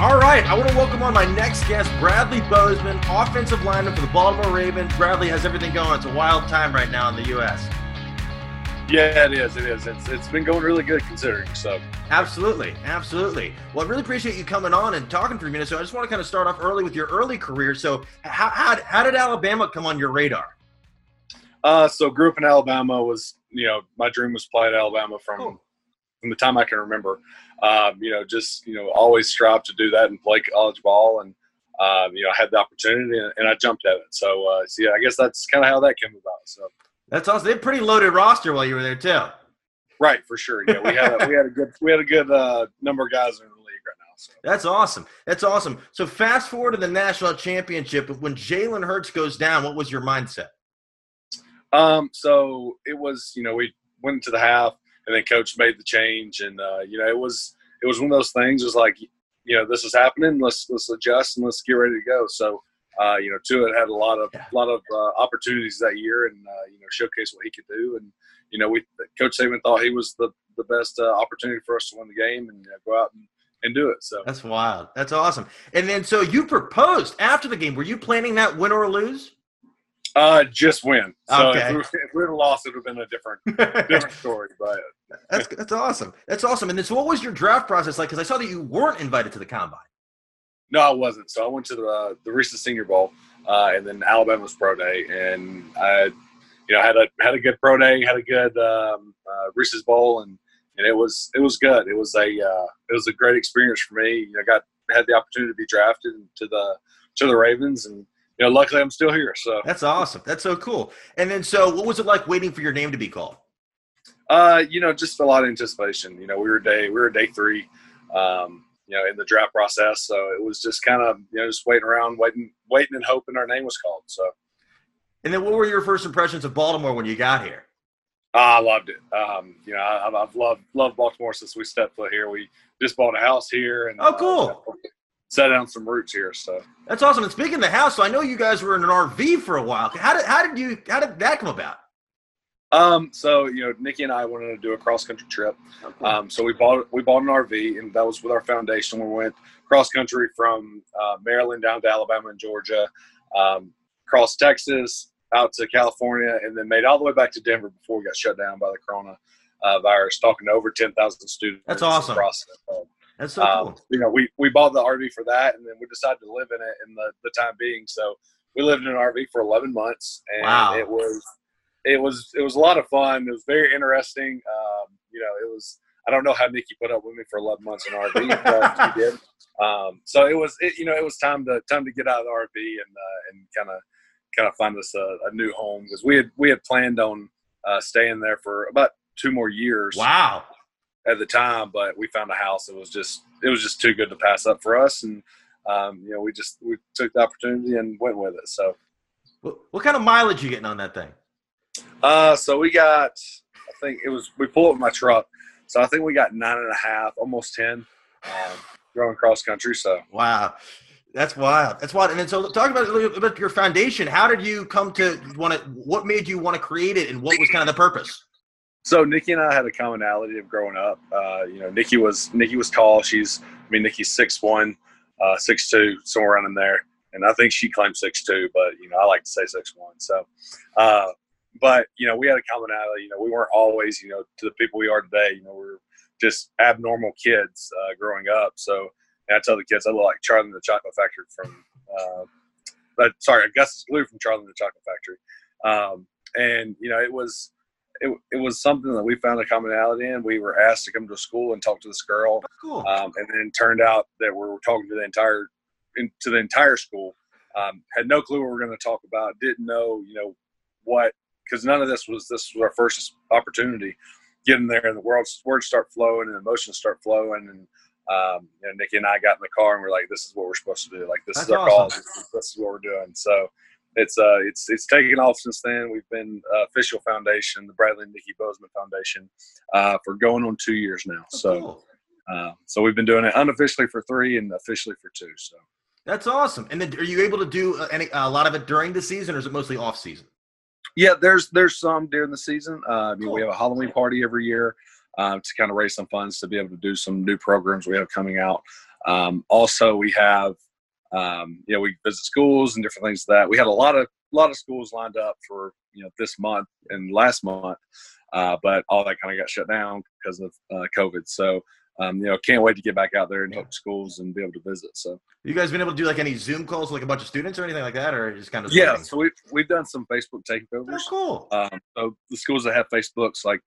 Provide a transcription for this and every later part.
All right, I want to welcome on my next guest, Bradley Bozeman, offensive lineman for the Baltimore Ravens. Bradley has everything going. It's a wild time right now in the U.S. Yeah, it is. It is. It's it's been going really good considering. So absolutely, absolutely. Well, I really appreciate you coming on and talking for a minute. So I just want to kind of start off early with your early career. So how how, how did Alabama come on your radar? Uh, so grew up in Alabama. Was you know my dream was play at Alabama from cool. from the time I can remember. Um, you know, just you know, always strive to do that and play college ball, and um, you know, I had the opportunity and, and I jumped at it. So, uh, so yeah, I guess that's kind of how that came about. So that's awesome. They had a pretty loaded roster while you were there too. Right, for sure. Yeah, we had a, we had a good we had a good uh, number of guys in the league right now. So. That's awesome. That's awesome. So fast forward to the national championship. When Jalen Hurts goes down, what was your mindset? Um, so it was you know we went to the half and then coach made the change and uh, you know it was it was one of those things. It was like you know this is happening. Let's let's adjust and let's get ready to go. So uh, you know, Tua had a lot of yeah. lot of uh, opportunities that year, and uh, you know, showcase what he could do. And you know, we Coach Saban thought he was the the best uh, opportunity for us to win the game and go out and, and do it. So that's wild. That's awesome. And then, so you proposed after the game. Were you planning that win or lose? Uh, just win. So okay. if, we, if we would have lost, it would have been a different different story. But that's that's awesome. That's awesome. And then, so what was your draft process like? Because I saw that you weren't invited to the combine. No, I wasn't. So I went to the uh, the Reese's Senior Bowl, uh, and then Alabama's pro day, and I, you know, had a had a good pro day, had a good um, uh, Reese's Bowl, and and it was it was good. It was a uh, it was a great experience for me. You know, got had the opportunity to be drafted to the to the Ravens, and you know, luckily I'm still here. So that's awesome. That's so cool. And then, so what was it like waiting for your name to be called? Uh, you know, just a lot of anticipation. You know, we were day we were day three. Um, you know, in the draft process. So it was just kind of, you know, just waiting around, waiting, waiting and hoping our name was called. So. And then what were your first impressions of Baltimore when you got here? Uh, I loved it. Um, you know, I, have loved, loved Baltimore since we stepped foot here. We just bought a house here and oh, cool. Uh, set down some roots here. So that's awesome. And speaking of the house, so I know you guys were in an RV for a while. How did, how did you, how did that come about? Um, so you know, Nikki and I wanted to do a cross country trip. Okay. Um, so we bought we bought an RV, and that was with our foundation. We went cross country from uh, Maryland down to Alabama and Georgia, um, across Texas out to California, and then made all the way back to Denver before we got shut down by the corona uh, virus. Talking to over ten thousand students. That's awesome. Across That's so um, cool. You know, we we bought the RV for that, and then we decided to live in it in the the time being. So we lived in an RV for eleven months, and wow. it was it was it was a lot of fun. It was very interesting. Um, you know, it was I don't know how Nikki put up with me for 11 months in RV, but she did. Um, so it was it, you know it was time to time to get out of the RV and uh, and kind of kind of find us a, a new home because we had we had planned on uh, staying there for about two more years. Wow. At the time, but we found a house. It was just it was just too good to pass up for us, and um, you know we just we took the opportunity and went with it. So, what, what kind of mileage you getting on that thing? Uh, so we got, I think it was, we pulled up my truck. So I think we got nine and a half, almost 10, um, going cross country. So, wow. That's wild. That's wild. And then, so talk about a little bit your foundation. How did you come to want to, what made you want to create it and what was kind of the purpose? So Nikki and I had a commonality of growing up. Uh, you know, Nikki was, Nikki was tall. She's, I mean, Nikki's six one, uh, six two, somewhere around in there. And I think she claimed six two, but you know, I like to say six one. So, uh, but you know, we had a commonality. You know, we weren't always, you know, to the people we are today. You know, we are just abnormal kids uh, growing up. So I tell the kids I look like Charlie and the Chocolate Factory from, uh, but sorry, Augustus Gloop from Charlie and the Chocolate Factory. Um, and you know, it was it, it was something that we found a commonality in. We were asked to come to school and talk to this girl, cool. um, and then turned out that we were talking to the entire in, to the entire school. Um, had no clue what we were going to talk about. Didn't know, you know, what because none of this was this was our first opportunity getting there and the world's words start flowing and emotions start flowing and um, you know, Nikki and I got in the car and we're like, this is what we're supposed to do. Like this That's is our awesome. call. This is, this is, what we're doing. So it's uh it's it's taken off since then. We've been uh, official foundation, the Bradley and Nikki Bozeman Foundation, uh, for going on two years now. Oh, so cool. uh, so we've been doing it unofficially for three and officially for two. So that's awesome. And then are you able to do uh, any a lot of it during the season, or is it mostly off season? Yeah, there's there's some during the season. Uh, I mean, we have a Halloween party every year uh, to kind of raise some funds to be able to do some new programs we have coming out. Um, also, we have um, you know we visit schools and different things like that. We had a lot of a lot of schools lined up for you know this month and last month, uh, but all that kind of got shut down because of uh, COVID. So um, you know, can't wait to get back out there and help schools and be able to visit. So, you guys been able to do like any Zoom calls, with, like a bunch of students or anything like that, or just kind of yeah. So we we've done some Facebook takeovers. Oh, cool. Um, so the schools that have Facebooks, like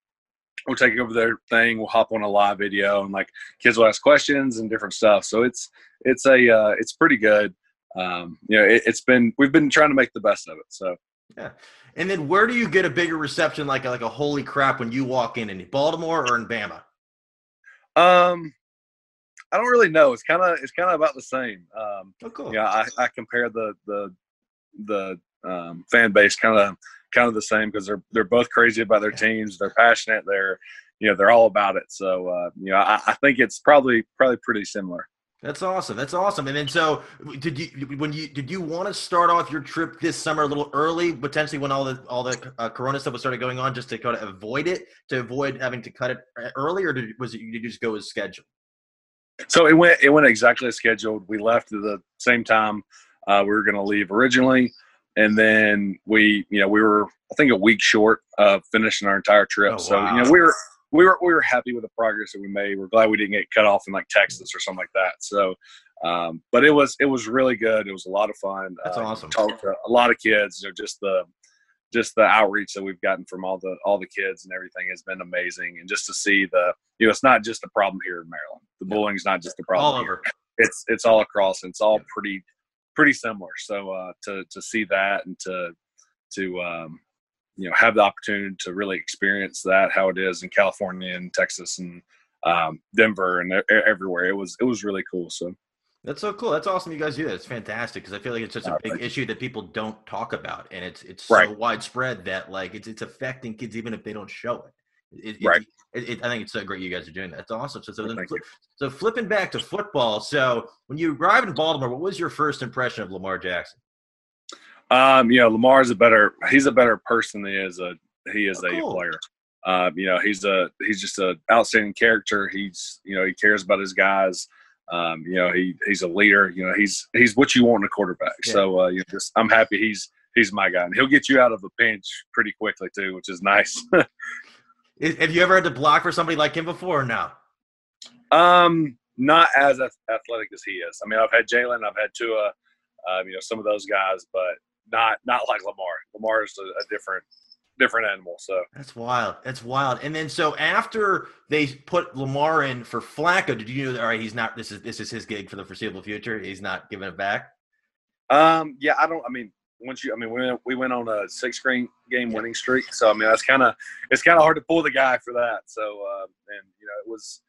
we'll take over their thing. We'll hop on a live video and like kids will ask questions and different stuff. So it's it's a uh, it's pretty good. Um, you know, it, it's been we've been trying to make the best of it. So yeah. And then where do you get a bigger reception like like a holy crap when you walk in in Baltimore or in Bama? Um, I don't really know. It's kind of it's kind of about the same. Um, oh, cool. Yeah, I, I compare the the the um, fan base kind of kind of the same because they're they're both crazy about their teams. They're passionate. They're you know they're all about it. So uh, you know I, I think it's probably probably pretty similar. That's awesome. That's awesome. And then so did you when you did you want to start off your trip this summer a little early, potentially when all the all the uh, Corona stuff was started going on, just to kind of avoid it, to avoid having to cut it early, or did was it did you just go as scheduled? So it went it went exactly as scheduled. We left at the same time uh, we were going to leave originally, and then we you know we were I think a week short of finishing our entire trip. Oh, so wow. you know we were we were we were happy with the progress that we made. We're glad we didn't get cut off in like Texas or something like that. So, um, but it was it was really good. It was a lot of fun. That's uh, awesome. Talked to a lot of kids. You know, just the just the outreach that we've gotten from all the all the kids and everything has been amazing. And just to see the you know it's not just a problem here in Maryland. The bullying's not just a problem all over. Here. It's it's all across. And it's all pretty pretty similar. So uh, to to see that and to to um, you know have the opportunity to really experience that how it is in California and Texas and um, Denver and everywhere. It was it was really cool. So that's so cool. That's awesome. You guys do that. It's fantastic because I feel like it's such a big issue that people don't talk about, and it's it's so right. widespread that like it's it's affecting kids even if they don't show it. It, right. It, it, I think it's so great you guys are doing that. That's awesome. So, so, then, so flipping back to football. So when you arrived in Baltimore, what was your first impression of Lamar Jackson? Um, you know, Lamar's a better he's a better person than he is a he is oh, a cool. player. Um, you know, he's a he's just an outstanding character. He's you know he cares about his guys. Um, you know, he he's a leader. You know, he's he's what you want in a quarterback. Yeah. So uh, you know, just I'm happy he's he's my guy, and he'll get you out of a pinch pretty quickly too, which is nice. Have you ever had to block for somebody like him before or no? Um, not as athletic as he is. I mean, I've had Jalen, I've had Tua, um, you know, some of those guys, but not not like Lamar. Lamar is a, a different different animal. So that's wild. That's wild. And then so after they put Lamar in for Flacco, did you know? All right, he's not. This is this is his gig for the foreseeable future. He's not giving it back. Um. Yeah. I don't. I mean, once you. I mean, we went, we went on a six screen game winning streak. So I mean, that's kind of it's kind of hard to pull the guy for that. So uh, and you know, it was.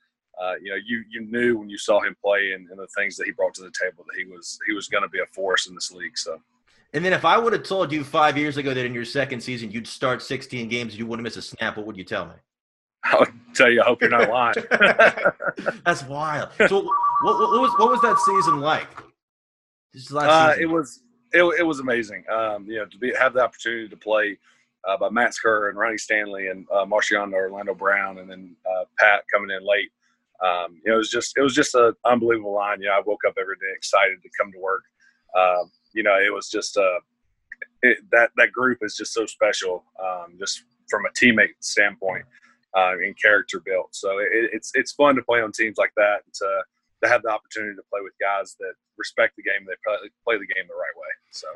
Uh, you know, you you knew when you saw him play and, and the things that he brought to the table that he was he was going to be a force in this league. So and then if I would have told you five years ago that in your second season you'd start 16 games and you wouldn't miss a snap, what would you tell me? I would tell you, I hope you're not lying. That's wild. So what, what, what, was what was that season like? This Uh, season. It was it, it was amazing. Um, you know, to be have the opportunity to play uh, by Matt Skura and Ronnie Stanley and uh, Marcion Orlando Brown and then uh, Pat coming in late. Um, you know, it was just it was just an unbelievable line. You know, I woke up every day excited to come to work. Um, you know, it was just uh, it, that that group is just so special, um, just from a teammate standpoint uh, and character built. So it, it's it's fun to play on teams like that to to have the opportunity to play with guys that respect the game, they play, play the game the right way. So.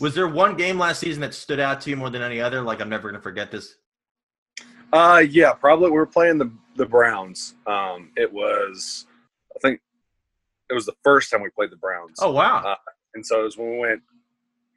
Was there one game last season that stood out to you more than any other? Like I'm never going to forget this. Uh, yeah, probably we were playing the the Browns. Um, it was, I think, it was the first time we played the Browns. Oh wow! Uh, and so it was when we went,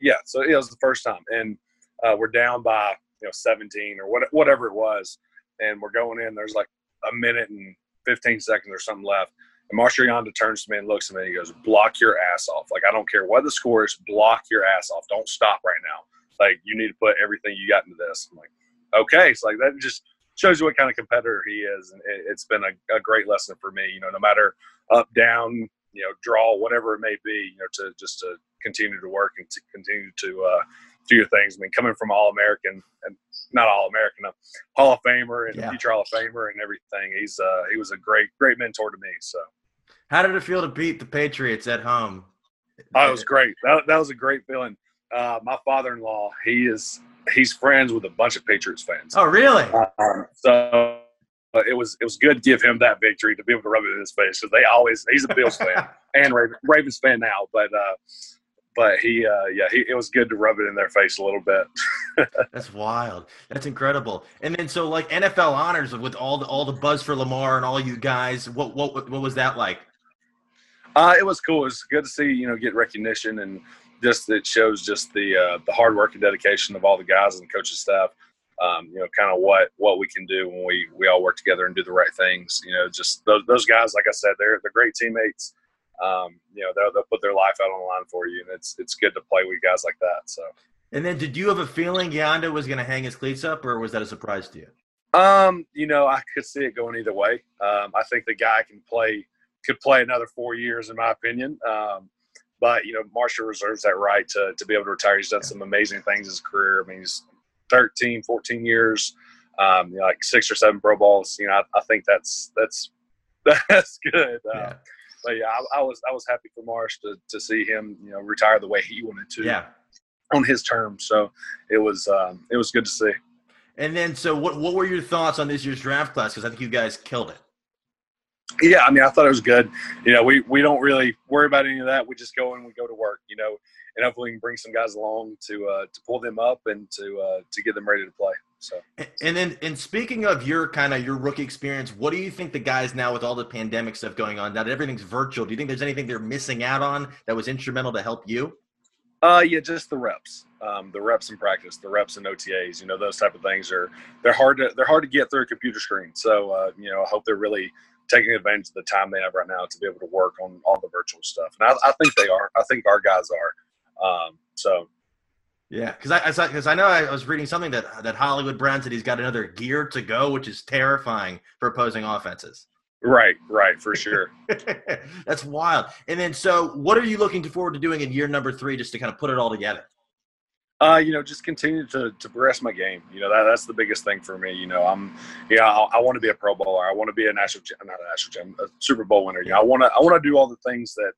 yeah, so it was the first time. And uh, we're down by, you know, 17 or what, whatever it was. And we're going in, there's like a minute and 15 seconds or something left. And Marshall Yanda turns to me and looks at me and he goes, block your ass off. Like, I don't care what the score is, block your ass off. Don't stop right now. Like, you need to put everything you got into this. I'm like, okay. So, like, that just shows you what kind of competitor he is. And it, has been a, a great lesson for me. You know, no matter up, down, you know draw whatever it may be you know to just to continue to work and to continue to uh, do your things. I mean, coming from All American and not All American, a Hall of Famer and yeah. future Hall of Famer and everything. He's uh, he was a great great mentor to me. So How did it feel to beat the Patriots at home? Oh, it was great. That, that was a great feeling. Uh, my father-in-law, he is he's friends with a bunch of Patriots fans. Oh, really? Um, so uh, it was it was good to give him that victory to be able to rub it in his face because they always he's a Bills fan and Raven, Ravens fan now, but uh, but he uh, yeah he, it was good to rub it in their face a little bit. That's wild. That's incredible. And then so like NFL honors with all the all the buzz for Lamar and all you guys. What what what was that like? Uh, it was cool. It was good to see you know get recognition and just it shows just the uh, the hard work and dedication of all the guys and coaching staff. Um, you know, kind of what what we can do when we we all work together and do the right things. You know, just those those guys, like I said, they're they're great teammates. Um, you know, they'll, they'll put their life out on the line for you, and it's it's good to play with guys like that. So. And then, did you have a feeling Yanda was going to hang his cleats up, or was that a surprise to you? Um, you know, I could see it going either way. Um, I think the guy can play could play another four years, in my opinion. Um, but you know, Marshall reserves that right to, to be able to retire. He's done some amazing things in his career. I mean, he's 13, 14 years, um, you know, like six or seven Pro Bowls. You know, I, I think that's that's that's good. Uh, yeah. But yeah, I, I, was I was happy for Marsh to, to see him, you know, retire the way he wanted to. Yeah. On his terms, so it was um, it was good to see. And then, so what what were your thoughts on this year's draft class? Because I think you guys killed it. Yeah, I mean, I thought it was good. You know, we we don't really worry about any of that. We just go and we go to work. You know, and hopefully we can bring some guys along to uh, to pull them up and to uh, to get them ready to play. So. And then, and speaking of your kind of your rookie experience, what do you think the guys now with all the pandemic stuff going on, now that everything's virtual, do you think there's anything they're missing out on that was instrumental to help you? Uh, yeah, just the reps, um, the reps in practice, the reps and OTAs. You know, those type of things are they're hard to they're hard to get through a computer screen. So, uh, you know, I hope they're really taking advantage of the time they have right now to be able to work on all the virtual stuff. And I, I think they are. I think our guys are. Um, so. Yeah, because I because I, I, know I was reading something that that Hollywood Brown said he's got another gear to go, which is terrifying for opposing offenses. Right, right, for sure. That's wild. And then, so what are you looking forward to doing in year number three, just to kind of put it all together? Uh, you know, just continue to, to progress my game. You know, that, that's the biggest thing for me. You know, I'm, yeah, I, I want to be a Pro Bowler. I want to be a national, not a national champ, a Super Bowl winner. You know, I want to, I want to do all the things that,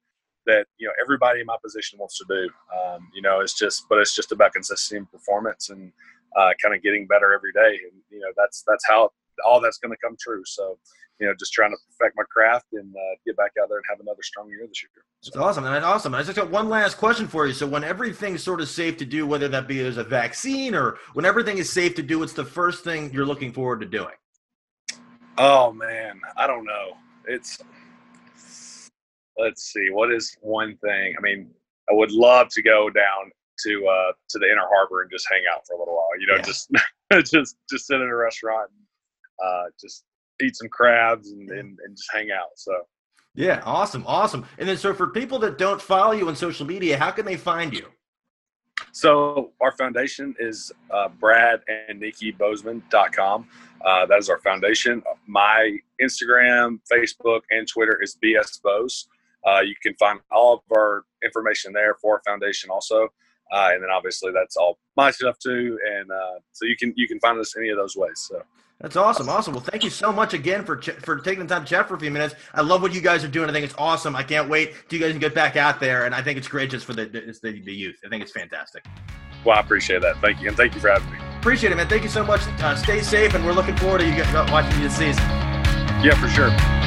that you know everybody in my position wants to do. Um, you know, it's just, but it's just about consistency and performance and uh, kind of getting better every day. And you know, that's that's how all that's going to come true. So, you know, just trying to perfect my craft and uh, get back out there and have another strong year this year. So. That's awesome. That's awesome. I just got one last question for you. So, when everything's sort of safe to do, whether that be as a vaccine or when everything is safe to do, what's the first thing you're looking forward to doing? Oh man, I don't know. It's let's see, what is one thing? I mean, I would love to go down to uh to the inner harbor and just hang out for a little while. You know, yeah. just just just sit in a restaurant and uh, just eat some crabs and, and, and just hang out. So. Yeah, awesome, awesome. And then, so for people that don't follow you on social media, how can they find you? So our foundation is uh, Brad and Nikki Bozeman.com. Uh, that is our foundation. My Instagram, Facebook, and Twitter is BS Bose. Uh, you can find all of our information there for our foundation also. Uh, and then obviously that's all my stuff too. And uh, so you can you can find us any of those ways. So that's awesome, awesome. Well, thank you so much again for ch- for taking the time to chat for a few minutes. I love what you guys are doing. I think it's awesome. I can't wait till you guys can get back out there, and I think it's great just for the the, the youth. I think it's fantastic. Well, I appreciate that. Thank you, and thank you for having me. Appreciate it, man. Thank you so much. Uh, stay safe, and we're looking forward to you guys watching you this season. Yeah, for sure.